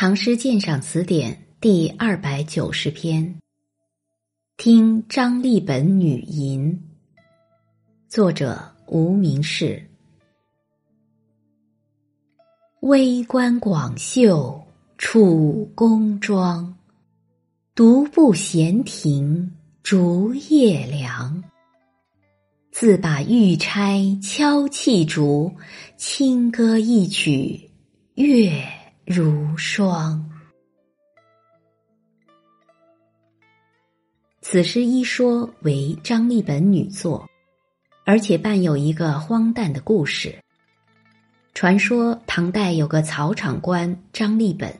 唐诗鉴赏词典第二百九十篇。听张立本女吟，作者无名氏。微观广袖楚宫妆，独步闲庭竹叶凉。自把玉钗敲泣竹，轻歌一曲月。如霜。此诗一说为张立本女作，而且伴有一个荒诞的故事。传说唐代有个草场官张立本，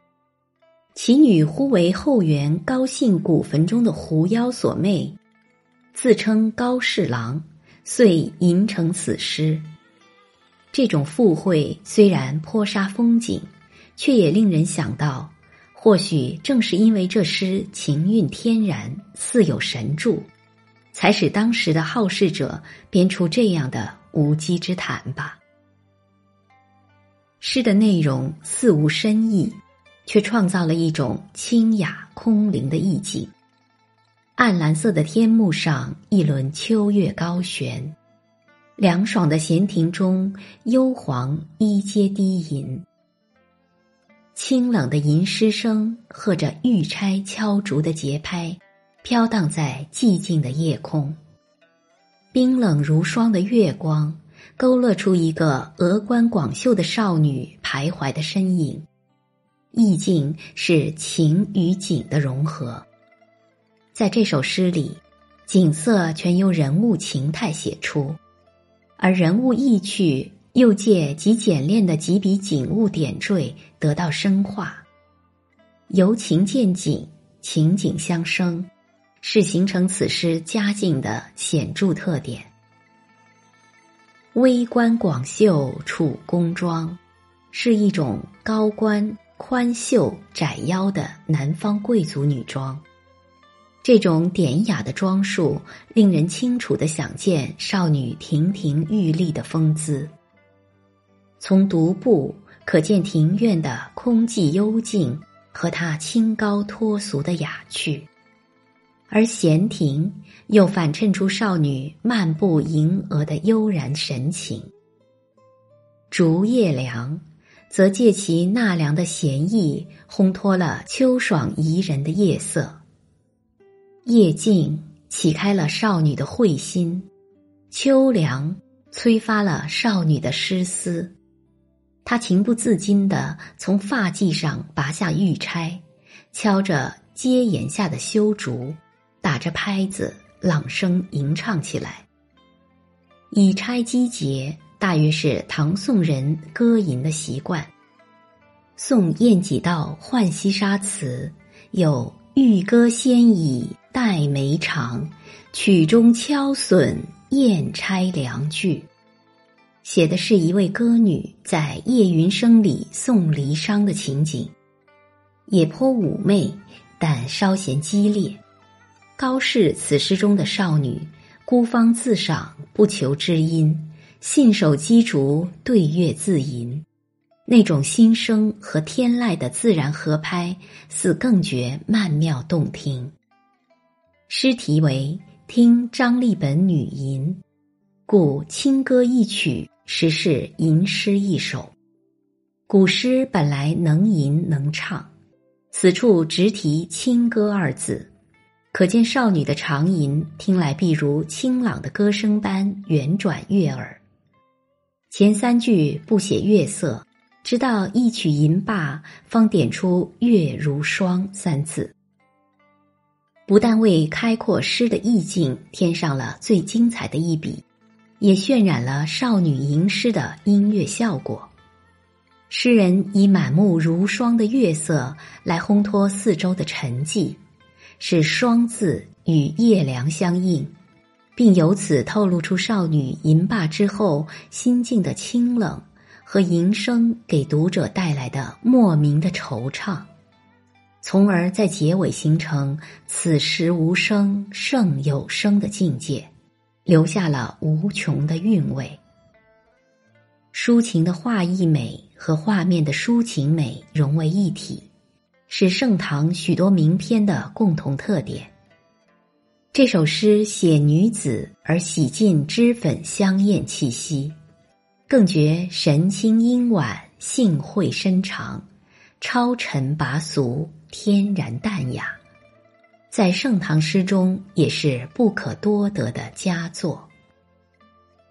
其女忽为后园高姓古坟中的狐妖所魅，自称高侍郎，遂吟成此诗。这种附会虽然颇煞风景。却也令人想到，或许正是因为这诗情韵天然，似有神助，才使当时的好事者编出这样的无稽之谈吧。诗的内容似无深意，却创造了一种清雅空灵的意境。暗蓝色的天幕上，一轮秋月高悬，凉爽的闲庭中，幽篁依阶低吟。清冷的吟诗声和着玉钗敲竹的节拍，飘荡在寂静的夜空。冰冷如霜的月光，勾勒出一个峨冠广袖的少女徘徊的身影。意境是情与景的融合。在这首诗里，景色全由人物情态写出，而人物意趣。又借极简练的几笔景物点缀得到深化，由情见景，情景相生，是形成此诗佳境的显著特点。微观广袖楚宫装，是一种高冠宽袖窄腰的南方贵族女装。这种典雅的装束，令人清楚的想见少女亭亭玉立的风姿。从独步可见庭院的空寂幽静和它清高脱俗的雅趣，而闲庭又反衬出少女漫步吟额的悠然神情。竹叶凉，则借其纳凉的闲意，烘托了秋爽宜人的夜色。夜静启开了少女的慧心，秋凉催发了少女的诗思。他情不自禁地从发髻上拔下玉钗，敲着阶檐下的修竹，打着拍子，朗声吟唱起来。以钗击节，大约是唐宋人歌吟的习惯。宋晏几道《浣溪沙》词有“玉歌先已黛眉长，曲中敲损燕钗凉”句。写的是一位歌女在夜云声里送离殇的情景，也颇妩媚，但稍显激烈。高适此诗中的少女，孤芳自赏，不求知音，信手击竹，对月自吟，那种心声和天籁的自然合拍，似更觉曼妙动听。诗题为《听张立本女吟》，故轻歌一曲。实是吟诗一首，古诗本来能吟能唱，此处直提清歌二字，可见少女的长吟听来必如清朗的歌声般圆转悦耳。前三句不写月色，直到一曲吟罢，方点出“月如霜”三字，不但为开阔诗的意境添上了最精彩的一笔。也渲染了少女吟诗的音乐效果。诗人以满目如霜的月色来烘托四周的沉寂，使“霜”字与夜凉相应，并由此透露出少女吟罢之后心境的清冷和吟声给读者带来的莫名的惆怅，从而在结尾形成“此时无声胜有声”的境界。留下了无穷的韵味。抒情的画意美和画面的抒情美融为一体，是盛唐许多名篇的共同特点。这首诗写女子而洗尽脂粉香艳气息，更觉神清音婉，性慧深长，超尘拔俗，天然淡雅，在盛唐诗中也是不可多得的佳作。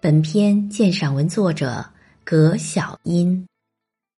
本篇鉴赏文作者葛小音。